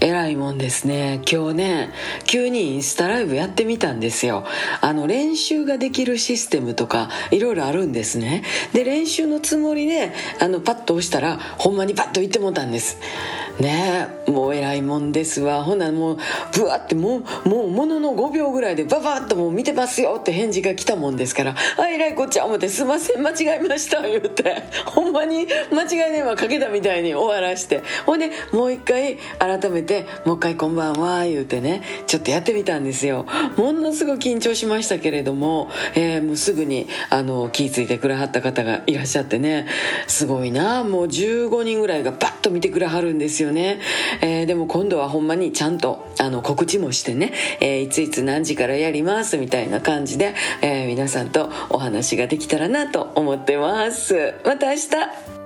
えらいもんですね。今日ね急にインスタライブやってみたんですよ。あの練習ができるシステムとかいろいろあるんですね。で練習のつもりであのパッと押したらほんまにパッと言ってもうたんです。ねえもう偉いもんですわ。ほなもうブワってもうもうものの5秒ぐらいでババッともう見てますよって返事が来たもんですから「あえらいこっちゃ思ってすいません間違えました」言うてほんまに間違い電話かけたみたいに終わらして。ほんでもう一回改めてて「もう一回こんばんは」言うてねちょっとやってみたんですよ。ものすごい緊張しましたけれども、えー、もうすぐにあの気付いてくれはった方がいらっしゃってねすごいなもう15人ぐらいがバッと見てくれはるんですよね、えー、でも今度はほんまにちゃんとあの告知もしてね、えー、いついつ何時からやりますみたいな感じで、え皆さんとお話ができたらなと思ってます。また明日。